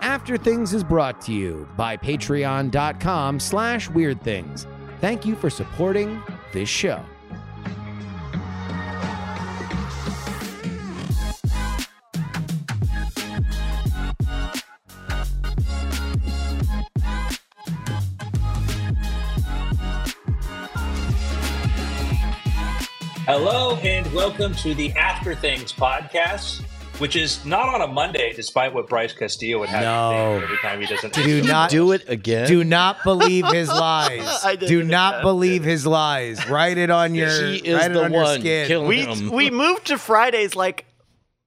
After Things is brought to you by patreon.com slash weird things. Thank you for supporting this show. Hello and welcome to the After Things podcast, which is not on a Monday, despite what Bryce Castillo would have No. to think every time he doesn't. Do not do it again. Do not believe his lies. I Do not again. believe his lies. Write it on your She is write it the on your one skin. killing We him. we moved to Fridays like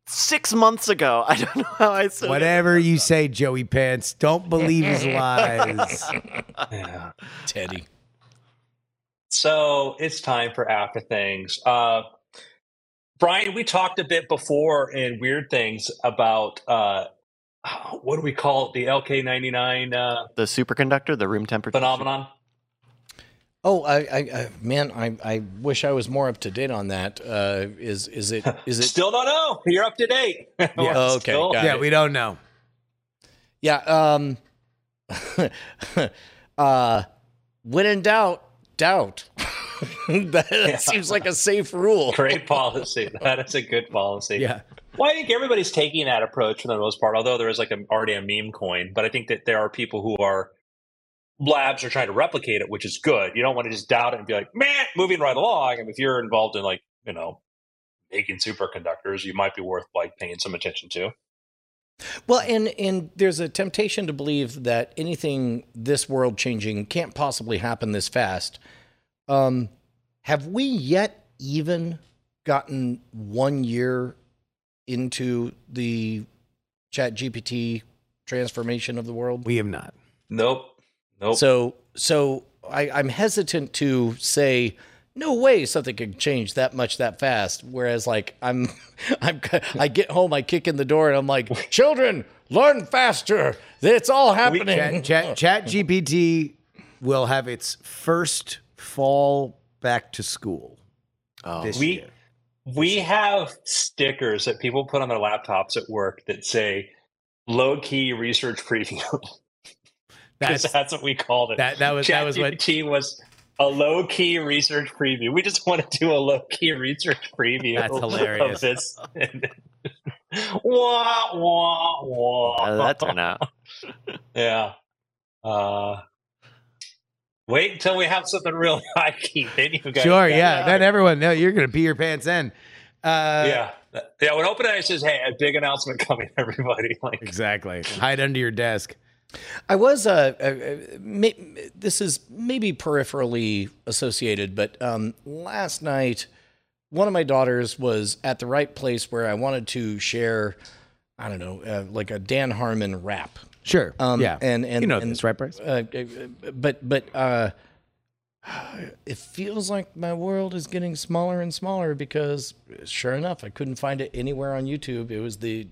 six months ago. I don't know how I said Whatever you say, Joey Pants, don't believe his lies. Yeah. Teddy. So it's time for After Things. Uh, Brian, we talked a bit before in Weird Things about uh, what do we call it? The LK99 uh, The superconductor, the room temperature phenomenon. Oh, I, I, I man, I, I wish I was more up to date on that. Uh, is is it is it? Still don't know. You're up to date. Yeah, okay, Still- yeah, it. we don't know. Yeah. Um. uh, when in doubt, doubt. that Yeah. seems like a safe rule. Great policy. That is a good policy. Yeah. Well, I think everybody's taking that approach for the most part, although there is like a, already a meme coin. But I think that there are people who are labs are trying to replicate it, which is good. You don't want to just doubt it and be like, man, moving right along. And if you're involved in like, you know, making superconductors, you might be worth like paying some attention to. Well, and and there's a temptation to believe that anything this world changing can't possibly happen this fast. Um, have we yet even gotten one year into the Chat GPT transformation of the world? We have not. Nope. Nope. So so I, I'm hesitant to say no way something could change that much that fast. Whereas like I'm I'm I get home, I kick in the door and I'm like, children, learn faster. It's all happening. Chat, chat, chat GPT will have its first fall back to school Oh, this we year. we have stickers that people put on their laptops at work that say low key research preview. Because That's that's what we called it. that that was that was what ChatGPT was a low key research preview. We just want to do a low key research preview. That's hilarious. Of this. wah wah wah. how did that turn out? Yeah. Uh, wait until we have something real high key. Then you guys. sure, yeah. it. Then everyone, no, you're gonna pee your pants in. Uh, yeah. Yeah. When OpenAI says, "Hey, a big announcement coming, everybody," like exactly. Hide under your desk. I was uh, uh, uh may, this is maybe peripherally associated, but um, last night one of my daughters was at the right place where I wanted to share. I don't know, uh, like a Dan Harmon rap. Sure. Um, yeah. and and you know and, this, right, Bryce? uh, but but uh, it feels like my world is getting smaller and smaller because sure enough, I couldn't find it anywhere on YouTube. It was the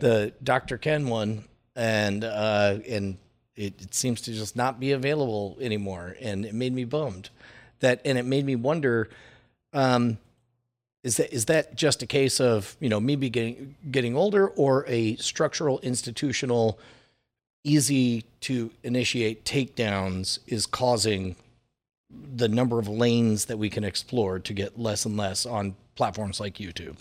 the Dr. Ken one, and uh, and it, it seems to just not be available anymore, and it made me bummed. That and it made me wonder. Um, is that is that just a case of you know me be getting getting older, or a structural institutional easy to initiate takedowns is causing the number of lanes that we can explore to get less and less on platforms like YouTube.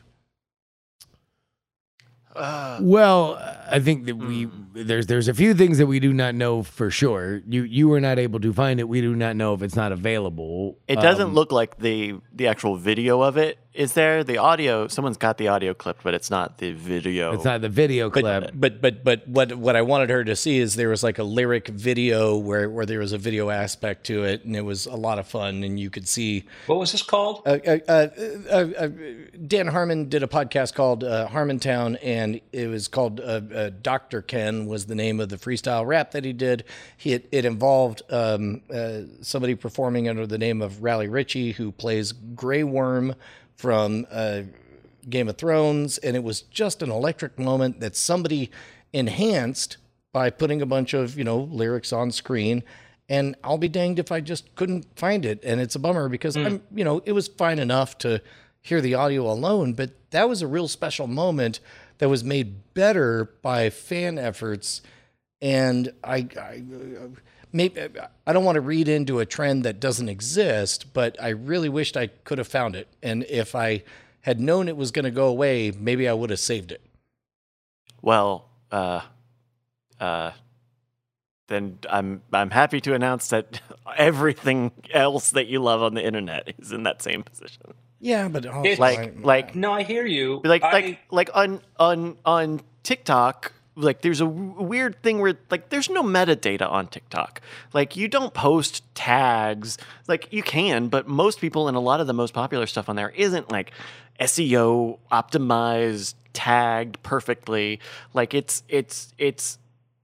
Uh, Well, I think that we Hmm. there's there's a few things that we do not know for sure. You you were not able to find it. We do not know if it's not available. it doesn't Um, look like the the actual video of it is there. The audio, someone's got the audio clipped, but it's not the video. It's not the video clip. But but but but what what I wanted her to see is there was like a lyric video where where there was a video aspect to it, and it was a lot of fun, and you could see what was this called? uh, uh, uh, uh, uh, Dan Harmon did a podcast called uh, Harmontown, and it was called uh, uh, Doctor Ken was the name of the freestyle rap that he did. He it, it involved um, uh, somebody performing under the name of Raleigh Ritchie, who plays Grey Worm from uh, Game of Thrones, and it was just an electric moment that somebody enhanced by putting a bunch of you know lyrics on screen. And I'll be danged if I just couldn't find it, and it's a bummer because I'm you know it was fine enough to hear the audio alone, but that was a real special moment that was made better by fan efforts. And I, I maybe I don't want to read into a trend that doesn't exist, but I really wished I could have found it. And if I had known it was going to go away, maybe I would have saved it. Well, uh, uh, then I'm I'm happy to announce that everything else that you love on the internet is in that same position. Yeah, but oh, Like like No, I hear you. like I- like like on on on TikTok like there's a w- weird thing where like there's no metadata on TikTok. Like you don't post tags. Like you can, but most people and a lot of the most popular stuff on there isn't like SEO optimized, tagged perfectly. Like it's it's it's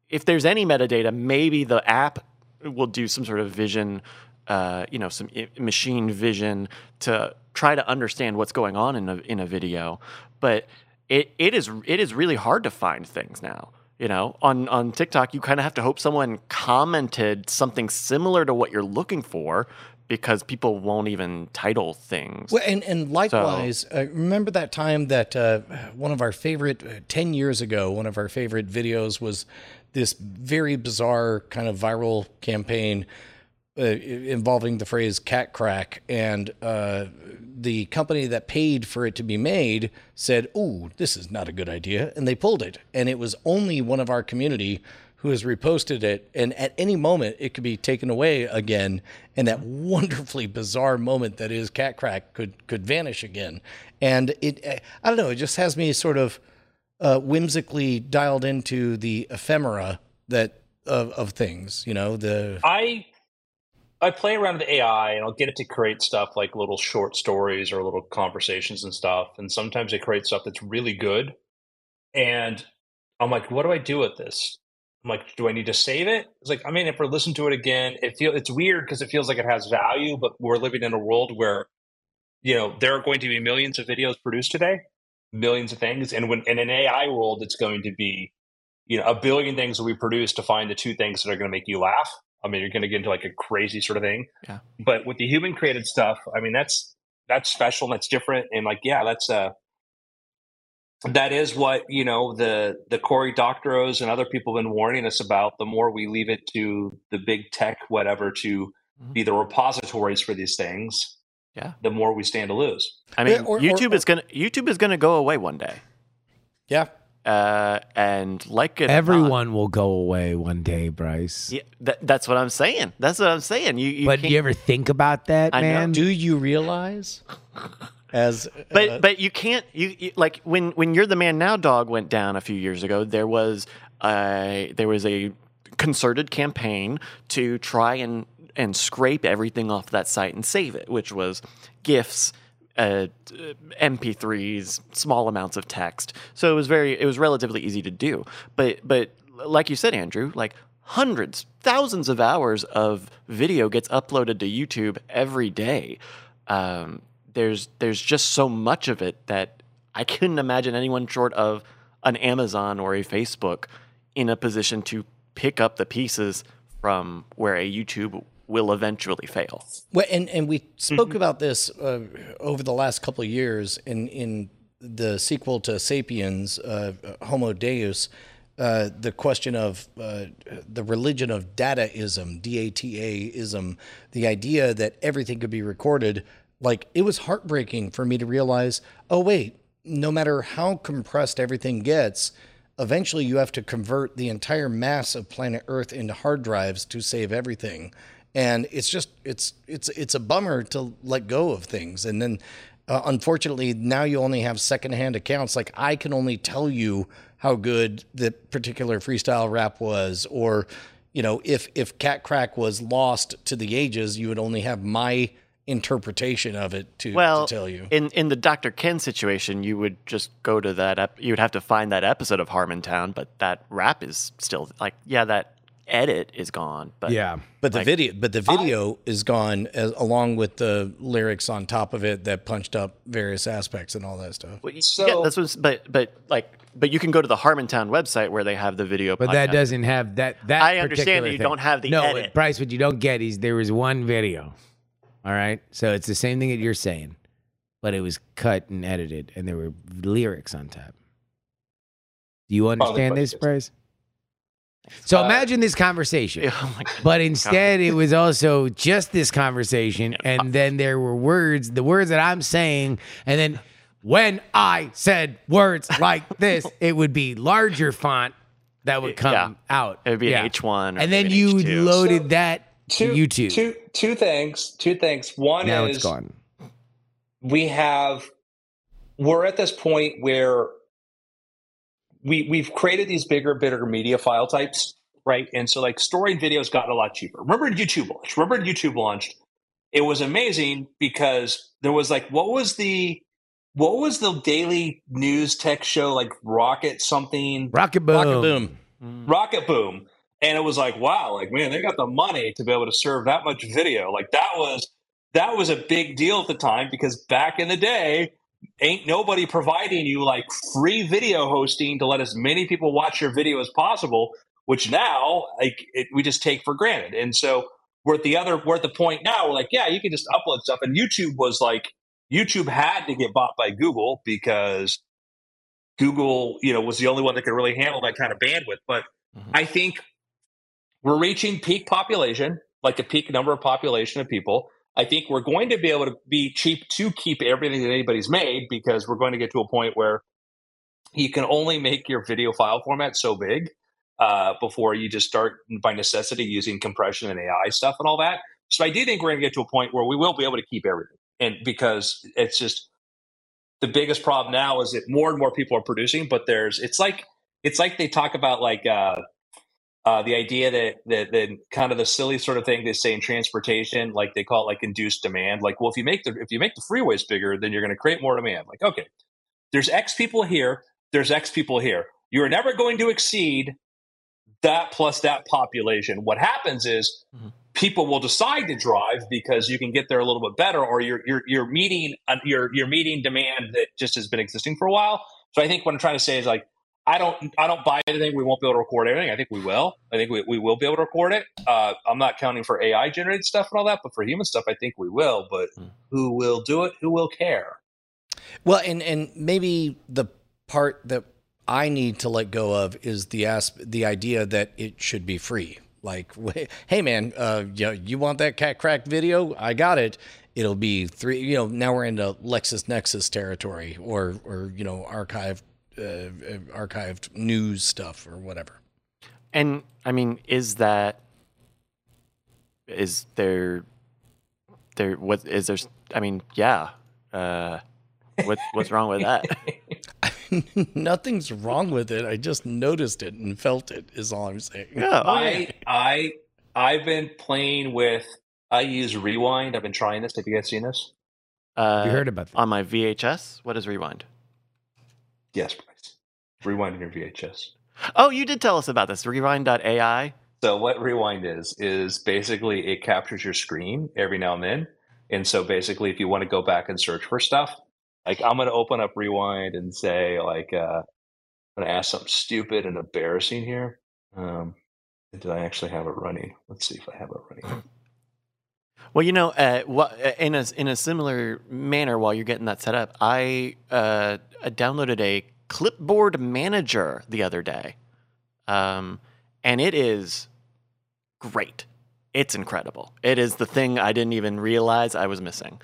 if there's any metadata, maybe the app will do some sort of vision, uh, you know, some i- machine vision to try to understand what's going on in a in a video. But it it is it is really hard to find things now. You know, on on TikTok, you kind of have to hope someone commented something similar to what you're looking for because people won't even title things. Well, and and likewise, uh, remember that time that uh, one of our favorite uh, ten years ago, one of our favorite videos was this very bizarre kind of viral campaign uh, involving the phrase "cat crack," and uh, the company that paid for it to be made said, "Oh, this is not a good idea," and they pulled it. And it was only one of our community who has reposted it, and at any moment it could be taken away again, and that wonderfully bizarre moment that is cat crack could could vanish again. And it, uh, I don't know, it just has me sort of uh, whimsically dialed into the ephemera that of, of things. You know, the I I play around with AI and I'll get it to create stuff like little short stories or little conversations and stuff. And sometimes it creates stuff that's really good. And I'm like, what do I do with this? I'm like, do I need to save it? It's like, I mean, if I listen to it again, it feel it's weird because it feels like it has value, but we're living in a world where, you know, there are going to be millions of videos produced today, millions of things. And when in an AI world, it's going to be, you know, a billion things will be produced to find the two things that are going to make you laugh. I mean, you're going to get into like a crazy sort of thing. Yeah. But with the human created stuff, I mean, that's that's special and that's different. And like, yeah, that's uh that is what you know the the Cory Doctorow's and other people have been warning us about. The more we leave it to the big tech, whatever, to Mhm. be the repositories for these things, Yeah. the more we stand to lose. I mean, Yeah, or- or- YouTube or- is gonna YouTube is gonna go away one day. yeah. Uh, and like it, or not- Everyone will go away one day, Bryce. Yeah, that, that's what I'm saying. That's what I'm saying. You, you but do you ever think about that, I know. man? Do you realize as but uh, but you can't you, you like when when you're the man now dog went down a few years ago. There was a there was a concerted campaign to try and and scrape everything off that site and save it, which was gifs. Uh, MP3s, small amounts of text. So it was very, it was relatively easy to do. But, but like you said, Andrew, like hundreds, thousands of hours of video gets uploaded to YouTube every day. Um, there's, there's just so much of it that I couldn't imagine anyone short of an Amazon or a Facebook in a position to pick up the pieces from where a YouTube will eventually fail. Well, and and we spoke about this uh, over the last couple of years in in the sequel to *Sapiens*, uh, *Homo Deus*. Uh, the question of uh, the religion of dataism, D-A-T-A-ism, the idea that everything could be recorded. Like it was heartbreaking for me to realize, oh wait, no matter how compressed everything gets, eventually you have to convert the entire mass of planet Earth into hard drives to save everything and it's just it's it's it's a bummer to let go of things and then uh, unfortunately now you only have secondhand accounts like i can only tell you how good the particular freestyle rap was or you know if if cat crack was lost to the ages you would only have my interpretation of it to, well, to tell you in in the Dr. Ken situation, you would just go to that. Ep- you would have to find that episode of Harmontown, but that rap is still like, yeah, that edit is gone. But yeah. but the like- video but the video is gone as, along with the lyrics on top of it that punched up various aspects and all that stuff Well, So- yeah, that's what's, but but like, but you can go to the Harmontown website where they have the video. But that doesn't have that. That I understand that you thing. don't have the no, edit. Bryce. What you don't get is there was one video. All right, so it's the same thing that you're saying. but it was cut and edited, and there were lyrics on top. Do you understand this, questions. Bryce? So Uh, imagine this conversation. Oh my God. But instead, it was also just this conversation, and then there were words, the words that I'm saying, and then when I said words like this, it would be larger font that would come Yeah. out. It would be Yeah. an H1 or and then maybe you H2. loaded So, that Two, to YouTube. Two two things. Two things. One now is it's gone. we have we're at this point where we we've created these bigger bigger media file types right? And so like storing videos got a lot cheaper. Remember youtube launched? Remember youtube launched? It was amazing because there was like what was the what was the daily news tech show like rocket something? Rocketboom. Rocket boom. Mm. Rocketboom. And it was like wow like man they got the money to be able to serve that much video. Like that was that was a big deal at the time because back in the day ain't nobody providing you like free video hosting to let as many people watch your video as possible which now like it, we just take for granted. And so we're at the other we're at the point now we're like yeah you can just upload stuff. And youtube was like youtube had to get bought by google because google you know was the only one that could really handle that kind of bandwidth. But Mhm. i think we're reaching peak population like the peak number of population of people i think we're going to be able to be cheap to keep everything that anybody's made because we're going to get to a point where you can only make your video file format so big uh, before you just start by necessity using compression and AI stuff and all that. So I do think we're going to get to a point where we will be able to keep everything, and because it's just the biggest problem now is that more and more people are producing, but there's it's like it's like they talk about like uh, uh, the idea that that that kind of the silly sort of thing they say in transportation, like they call it like induced demand. Like, well, if you make the if you make the freeways bigger, then you're going to create more demand. Like, okay, there's X people here, there's X people here. You're never going to exceed that plus that population. What happens is Mhm. people will decide to drive because you can get there a little bit better, or you're you're you're meeting uh, you're you're meeting demand that just has been existing for a while. So I think what I'm trying to say is like I don't I don't buy anything. We won't be able to record anything. I think we will. I think we, we will be able to record it. Uh, I'm not counting for AI generated stuff and all that, but for human stuff, I think we will. But Hmm. who will do it? Who will care? Well, and and maybe the part that I need to let go of is the asp- the idea that it should be free. Like, hey man, uh, you, you want that cat crack video? I got it. It'll be three. You know, now we're into LexisNexis territory, or or you know, archived uh, archived news stuff or whatever. And I mean, is that is there there what is there? I mean, yeah. Uh, what what's wrong with that? Nothing's wrong with it. I just noticed it and felt it. Is all I'm saying. Yeah, yeah. I I I've been playing with. I use Rewind. I've been trying this. Have you guys seen this? Uh, you heard about that? on my VHS. What is rewind? Yes, Bryce. Rewind in your VHS. Oh, you did tell us about this. Rewind.ai. So what Rewind is is basically it captures your screen every now and then. And so basically, if you want to go back and search for stuff, like I'm going to open up Rewind and say like uh, I'm going to ask something stupid and embarrassing here. Um, did I actually have it running? Let's see if I have it running. Well, you know, uh, uh, in a in a similar manner, while you're getting that set up, I uh, downloaded a clipboard manager the other day, um, and it is great. It's incredible. It is the thing I didn't even realize I was missing.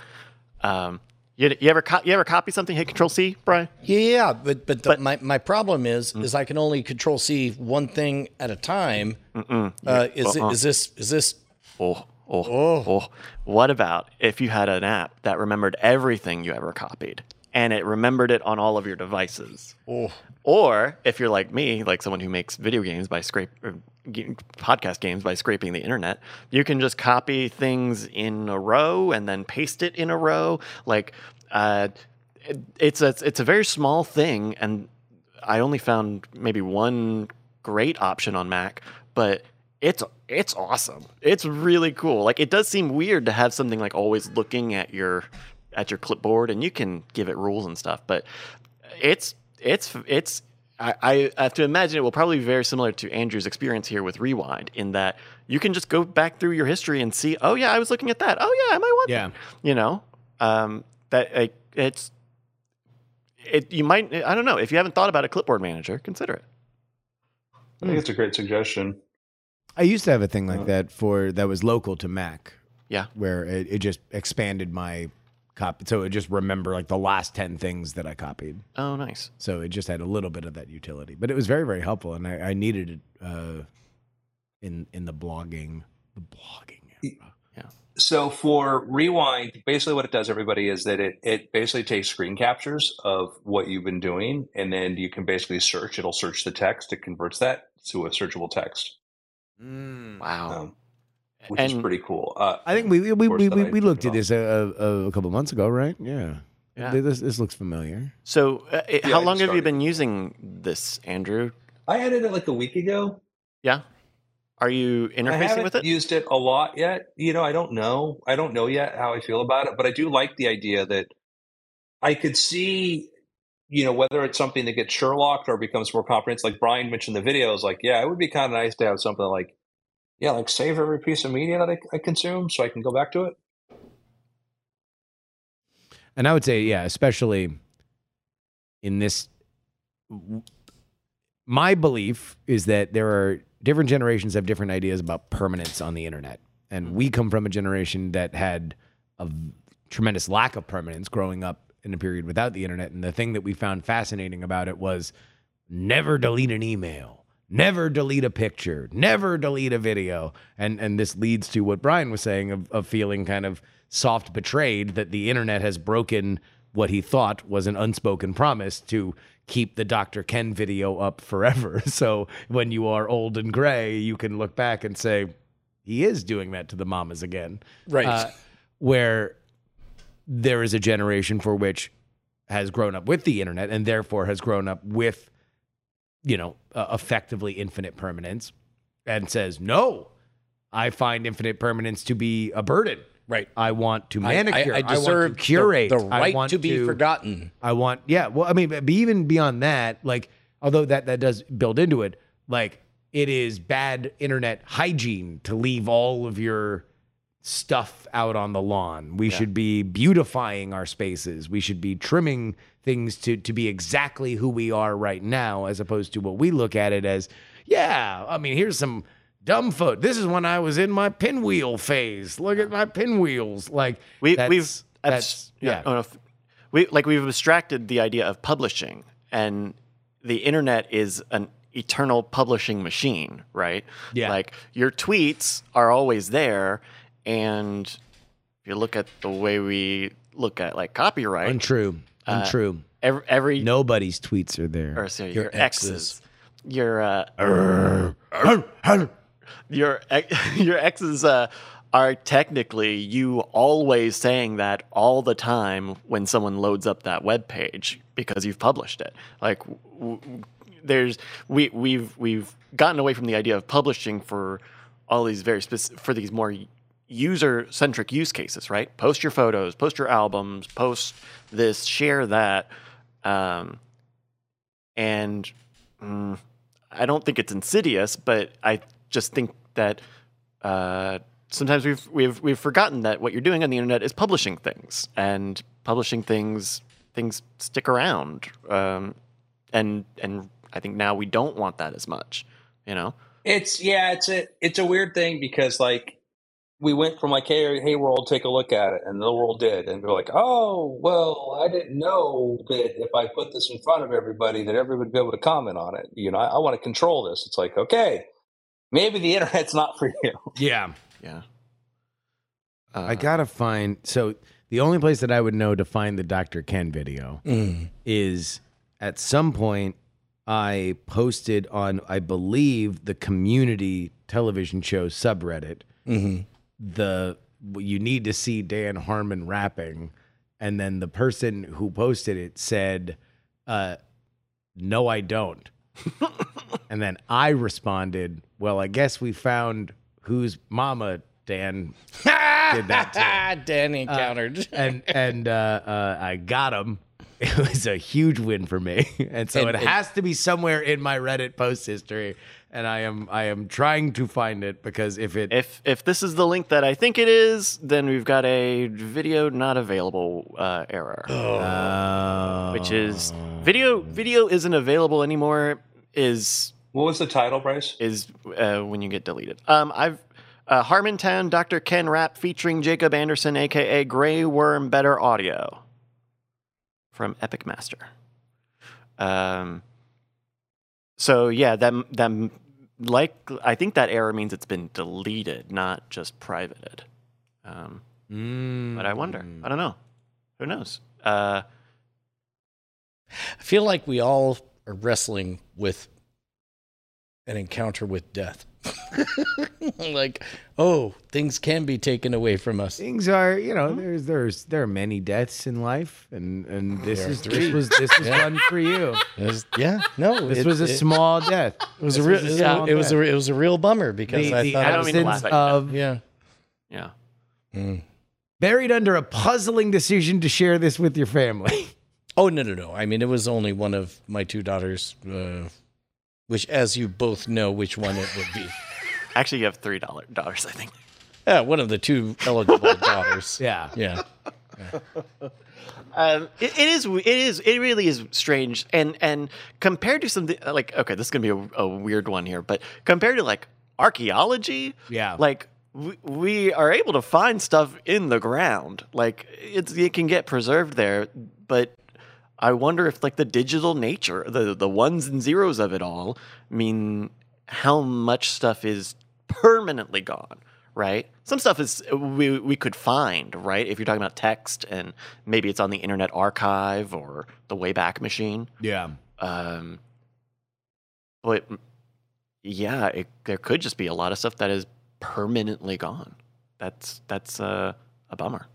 Um, you, you ever co- you ever copy something? Hit Control C, Brian. Yeah, yeah, but but, the, But- my my problem is Mm. is I can only control C one thing at a time. Uh, is Uh-uh. is this is this Oh, oh, Oh. oh. What about if you had an app that remembered everything you ever copied and it remembered it on all of your devices? oh Or if you're like me, like someone who makes video games by scrape podcast games by scraping the internet, you can just copy things in a row and then paste it in a row. Like uh, it- it's a it's a very small thing, and I only found maybe one great option on Mac, but it's it's awesome. It's really cool. Like it does seem weird to have something like always looking at your at your clipboard, and you can give it rules and stuff, but it's it's it's I, I have to imagine it will probably be very similar to Andrew's experience here with Rewind in that you can just go back through your history and see, oh yeah, I was looking at that. Oh yeah, I might want Yeah. that. You know, um, that like it's it. You might. I don't know if you haven't thought about a clipboard manager, consider it. I think it's a great suggestion. I used to have a thing like that for that was local to Mac. Yeah. Where it, it just expanded my copy. So it just remember like the last 10 things that I copied. Oh, nice. So it just had a little bit of that utility, but it was very, very helpful. And I, I needed it uh, in, in the blogging, the blogging era. So for Rewind, basically what it does, everybody, is that it it basically takes screen captures of what you've been doing, and then you can basically search. It'll search the text. It converts that to a searchable text, Wow. um, which is pretty cool. Uh, I think we, we, we, we, we, we looked at this a, a, a couple months ago, right? Yeah. Yeah. This, this looks familiar. So, uh, it- Yeah, how I long have you been using this, Andrew? I added it like a week ago. Yeah. Are you interfacing haven't with it? used it a lot yet. You know, I don't know. I don't know yet how I feel about it, but I do like the idea that I could see, you know, whether it's something that gets Sherlocked or becomes more comprehensive. Like Brian mentioned in the videos, like, yeah, it would be kind of nice to have something like, yeah, like save every piece of media that I, I consume so I can go back to it. And I would say, yeah, especially in this, my belief is that there are different generations have different ideas about permanence on the internet. And mm-hmm. we come from a generation that had a tremendous lack of permanence growing up in a period without the internet. And the thing that we found fascinating about it was never delete an email, never delete a picture, never delete a video. And and this leads to what Brian was saying of, of feeling kind of soft betrayed that the internet has broken what he thought was an unspoken promise to keep the Dr. Ken video up forever. So when you are old and gray, you can look back and say, he is doing that to the mamas again. Right. Uh, where there is a generation for which has grown up with the internet and therefore has grown up with, you know, uh, effectively infinite permanence and says, no, I find infinite permanence to be a burden. right. I want to I- manicure. I, I deserve want to curate. the, the I right want to be forgotten. I want, yeah. Well, I mean, even beyond that, like, although that that does build into it, like, it is bad internet hygiene to leave all of your stuff out on the lawn. We should be beautifying our spaces. We should be trimming things to to be exactly who we are right now, as opposed to what we look at it as. Yeah, I mean, here's some dumb foot. This is when I was in my pinwheel phase. Look at my pinwheels. Like We, that's, we've that's yeah. oh, no, we like we've abstracted the idea of publishing, and the internet is an eternal publishing machine, right? Yeah. Like your tweets are always there, and if you look at the way we look at like copyright, Untrue. Uh, Untrue. every, every Nobody's tweets are there. or sorry, Your your, exes, exes. your uh, your your exes uh, are technically you always saying that all the time when someone loads up that web page because you've published it. Like w- w- there's we we've we've gotten away from the idea of publishing for all these very specific for these more user centric use cases, right? Post your photos, post your albums, post this, share that. Um, and mm, I don't think it's insidious, but I just think that uh, sometimes we've we've we've forgotten that what you're doing on the internet is publishing things, and publishing things things stick around, um, and and I think now we don't want that as much, you know. It's yeah, it's a it's a weird thing because like we went from like hey hey world take a look at it and the world did and we're like oh well I didn't know that if I put this in front of everybody that everybody would be able to comment on it you know I, I want to control this it's like okay maybe the internet's not for you Yeah. Yeah. I Uh, gotta find so the only place that I would know to find the Dr. Ken video Mm. is at some point I posted on I believe the community television show subreddit Mhm. The you need to see Dan Harmon rapping. And then the person who posted it said uh no I don't. And then I responded well I guess we found whose mama Dan did that too Danny countered. and and uh, uh, I got him, it was a huge win for me, and so And- it and- has to be somewhere in my Reddit post history, and I am I am trying to find it because if it If if this is the link that I think it is, then we've got a video not available uh, error, uh, which is video video isn't available anymore. Is What was the title, Bryce? is uh, when you get deleted. Um, I've uh, Harmontown, Dr. Ken Rapp featuring Jacob Anderson, aka Grey Worm Better Audio, from Epic Master. Um, so yeah, that that like I think that error means it's been deleted, not just privated. Um, Mm. but I wonder. I don't know. Who knows? Uh, I feel like we all are wrestling with an encounter with death. like, oh, things can be taken away from us. Things are, you know, there's there's there are many deaths in life, and and this There are is three. this was this was one for you. It was- yeah, no, This it- was a it- small death. It was a real. was It, small it was a. It was a real bummer because the, I the thought. I don't mean to absence laugh at you. of yeah. yeah. Mm. buried under a puzzling decision to share this with your family. Oh no no no! I mean, it was only one of my two daughters, uh, which, as you both know, which one it would be. Actually, you have three dollar dollars, I think. Yeah, one of the two eligible daughters. Yeah. Yeah. Um, it, it is. It is. It really is strange. And and compared to something like okay, this is gonna be a, a weird one here, but compared to like archaeology, Yeah. like we, we are able to find stuff in the ground. Like it's it can get preserved there, but I wonder if like the digital nature, the the ones and zeros of it all, mean how much stuff is permanently gone. Right. Some stuff is we we could find. Right. If you're talking about text and maybe it's on the Internet Archive or the Wayback Machine. Yeah. Um, but yeah, it, there could just be a lot of stuff that is permanently gone. That's that's uh, a bummer.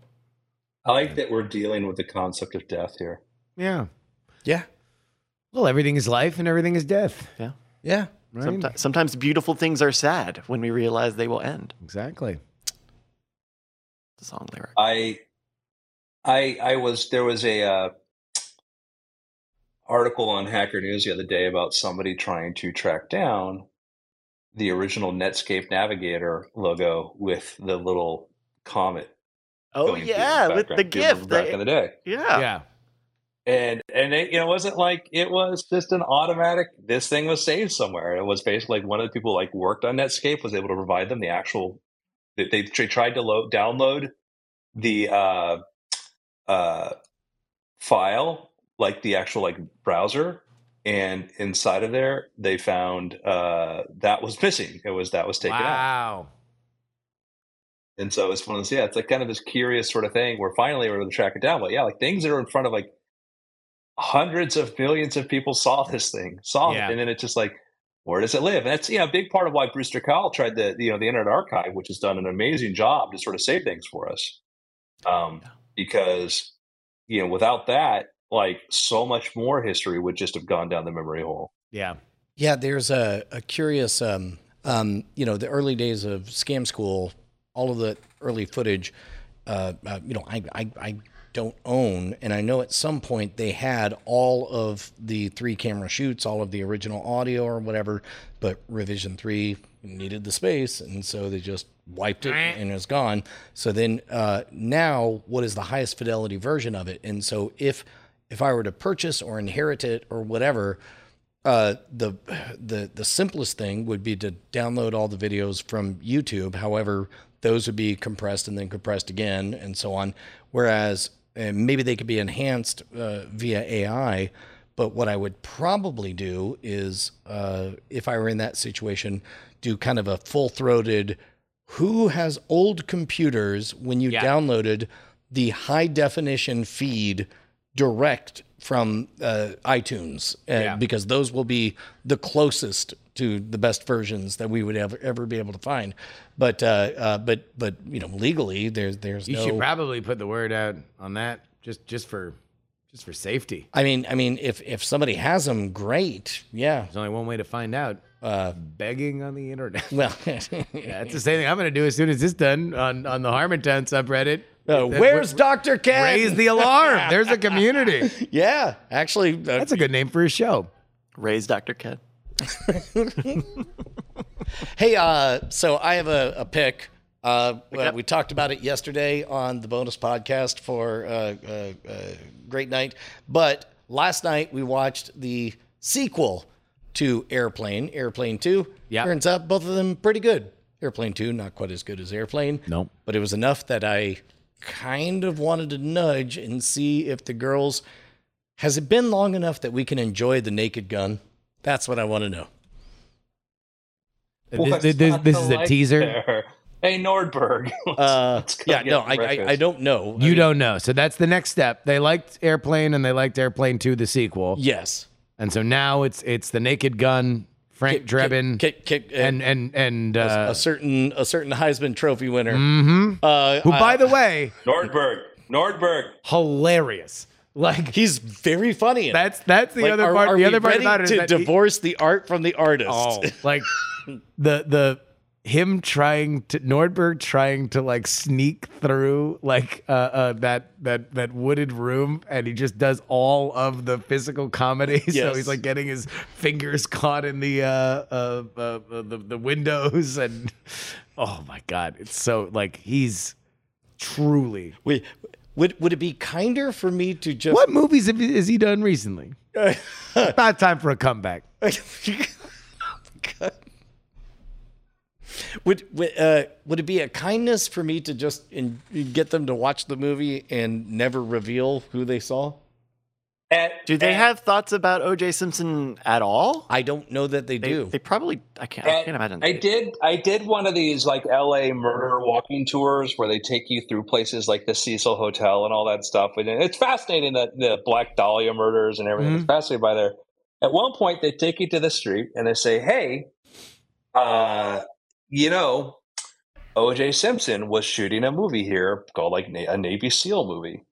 I like that we're dealing with the concept of death here. Yeah. Yeah. Well, everything is life and everything is death. Yeah. Right? Sometimes, sometimes beautiful things are sad when we realize they will end. Exactly. The song lyric. I, I, I was there was a uh, article on Hacker News the other day about somebody trying to track down the original Netscape Navigator logo with the little comet. Oh going through yeah, with the background. Do you remember gift. back they- in the day. yeah. Yeah. And and it, you know, it wasn't like it was just an automatic. This thing was saved somewhere. It was basically like one of the people like worked on Netscape was able to provide them the actual. They, they tried to load download the uh, uh, file, like the actual like browser, and inside of there they found uh, that was missing. It was that was taken out. Wow. And so it's one of those, yeah, it's like kind of this curious sort of thing where finally we're able to track it down. But yeah, like things that are in front of like hundreds of millions of people saw this thing, saw Yeah. it, and then it's just like, where does it live? And that's you know a big part of why Brewster Kahle tried the you know the Internet Archive, which has done an amazing job to sort of save things for us. Um, because you know without that, like so much more history would just have gone down the memory hole. Yeah. Yeah, there's a, a curious, um, um, you know, the early days of Scam School, all of the early footage, uh, uh, you know, I, I, I don't own, and I know at some point they had all of the three camera shoots, all of the original audio or whatever, but Revision 3 needed the space, and so they just wiped it and it was gone. So then uh, now, what is the highest fidelity version of it? And so if if I were to purchase or inherit it or whatever, uh, the the the simplest thing would be to download all the videos from YouTube. However, those would be compressed and then compressed again, and so on. Whereas uh, maybe they could be enhanced uh, via AI. But what I would probably do is, uh, if I were in that situation, do kind of a full throated. Who has old computers when you Yeah. downloaded the high definition feed direct from uh, iTunes uh, Yeah. because those will be the closest to the best versions that we would ever ever be able to find. But uh, uh, but but you know legally there's there's You no. should probably put the word out on that just just for just for safety. I mean I mean if if somebody has them, great. Yeah. There's only one way to find out. Uh, Begging on the internet. well, Yeah, it's the same thing I'm going to do as soon as this done on, on the Harmontown subreddit. Uh, where's Dr. Ken? Raise the alarm. There's a community. yeah, actually, uh, That's a good name for a show. Raise Dr. Ked. Hey, uh, so I have a, a pick. Uh, well, we talked about it yesterday on the bonus podcast for uh, uh, uh, Great Night, but last night we watched the sequel to Airplane, Airplane Two. Yeah. turns out both of them pretty good. Airplane Two, not quite as good as Airplane. Nope. but it was enough that I kind of wanted to nudge and see if the girls. Has it been long enough that we can enjoy the Naked Gun? That's what I want to know. This, What's this- not this is a like teaser. there? Hey Nordberg. Uh, Let's yeah, no, I, I. I don't know. I You mean, don't know. So that's the next step. They liked Airplane and they liked Airplane 2, the sequel. Yes. And so now it's it's the Naked Gun, Frank Drebin, Kick, kick, and and and uh, a certain a certain Heisman Trophy winner. mhm. Uh, who, uh, by the way, Nordberg. Nordberg. hilarious. Like he's very funny. That's that's the Like, other part. are the we other part about it to that he- divorce the art from the artist. Oh, like the the him trying to Nordberg trying to like sneak through like uh, uh that that that wooded room and he just does all of the physical comedy so he's like getting his fingers caught in the uh, uh, uh, uh the the windows and oh my god it's so like he's truly Wait, would would it be kinder for me to just what movies have, has he done recently about time for a comeback would would, uh, would it be a kindness for me to just in, get them to watch the movie and never reveal who they saw? At, Do they at- have thoughts about O.J. Simpson at all? I don't know that they, They, do. they probably. I can't. I can't imagine. I did. I did one of these like L.A. murder walking tours where they take you through places like the Cecil Hotel and all that stuff, and it's fascinating that the Black Dahlia murders and everything. It's fascinating by there. At one point, they take you to the street and they say, "Hey, uh, you know, O.J. Simpson was shooting a movie here called like a Navy SEAL movie."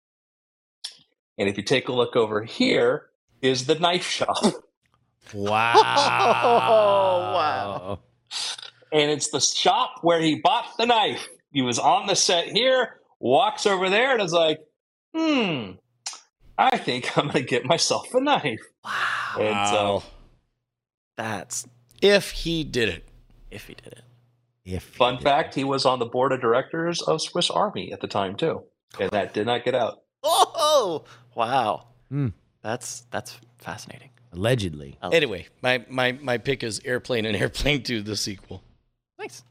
And if you take a look over here, is the knife shop. wow wow. and it's the shop where he bought the knife. He was on the set here, walks over there, and is like, "Hmm, I think I'm gonna get myself a knife." Wow. And so, That's if he did it. if he did it. if fun fact: he was on the board of directors of Swiss Army at the time too, and that did not get out. Oh wow. Hmm. That's that's fascinating. allegedly Anyway, my, my, my pick is Airplane and Airplane 2, the sequel. Nice.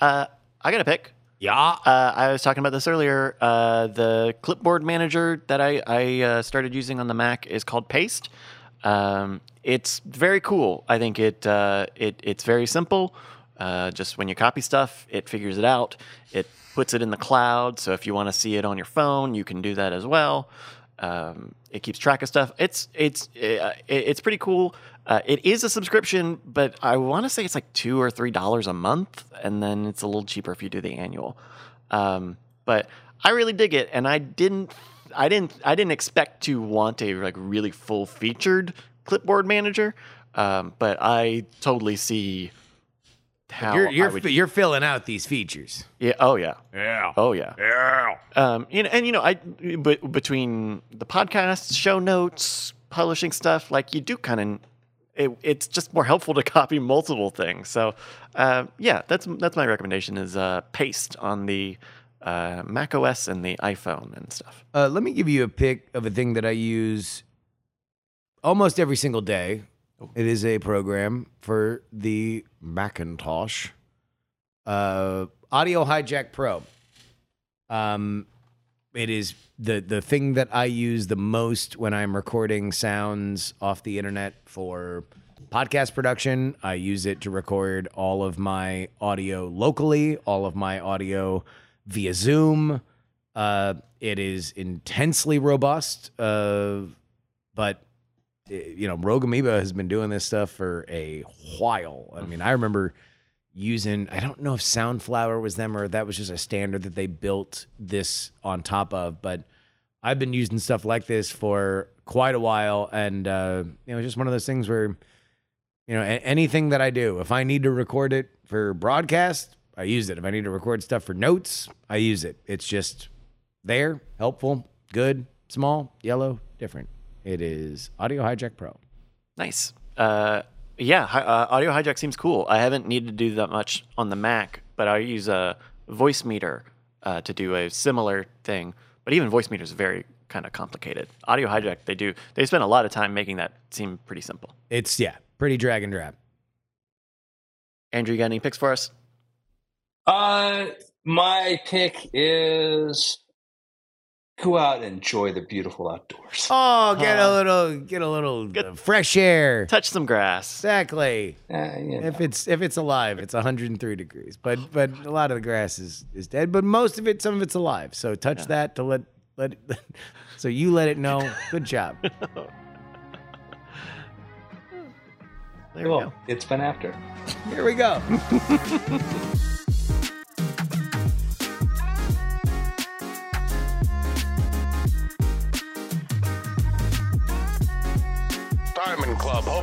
Uh, I got a pick. yeah Uh, I was talking about this earlier. Uh, the clipboard manager that I, I uh, started using on the Mac is called Paste. Um, it's very cool. I think it, uh, it it's very simple. Uh, just when you copy stuff, it figures it out. It puts it in the cloud. So if you want to see it on your phone, you can do that as well. Um, it keeps track of stuff. It's it's uh, it, it's pretty cool. Uh, it is a subscription, but I want to say it's like two or three dollars a month, and then it's a little cheaper if you do the annual. Um, but I really dig it, and I didn't, I didn't, I didn't expect to want a like really full featured clipboard manager, um, but I totally see how you're you're would. you're filling out these features yeah. Oh yeah. yeah Oh yeah. yeah Um, you know, and you know, I but between the podcast, show notes, publishing stuff, like you do kind of, it, it's just more helpful to copy multiple things. So, uh, yeah, that's that's my recommendation is uh, paste on the uh, Mac OS and the iPhone and stuff. Uh, let me give you a pic of a thing that I use almost every single day. It is a program for the Macintosh uh, Audio Hijack Pro. Um, it is the the thing that I use the most when I'm recording sounds off the internet for podcast production. I use it to record all of my audio locally, all of my audio via Zoom. Uh, it is intensely robust, uh, but you know, Rogue Amoeba has been doing this stuff for a while. I mean, I remember using I don't know if Soundflower was them or that was just a standard that they built this on top of, but I've been using stuff like this for quite a while, and uh, you know, it's just one of those things where you know anything that I do, if I need to record it for broadcast, I use it. If I need to record stuff for notes, I use it. It's just there, helpful, good, small, yellow, different. It is Audio Hijack Pro. Nice. Uh, yeah, hi- uh, Audio Hijack seems cool. I haven't needed to do that much on the Mac, but I use a Voicemeeter uh, to do a similar thing. But even Voicemeeter is very kind of complicated. Audio Hijack, they do they spend a lot of time making that seem pretty simple. It's yeah, pretty drag and drop. Andrew, you got any picks for us? Uh, my pick is go out and enjoy the beautiful outdoors. Oh, get a Uh, little, get a little uh, fresh air. Touch some grass. Exactly. Uh, you know. If it's if it's alive, it's 103 degrees. But but a lot of the grass is is dead. But most of it, some of it's alive. So touch that to let let. It, so you let it know. Good job. There we go. It's been after. Here we go.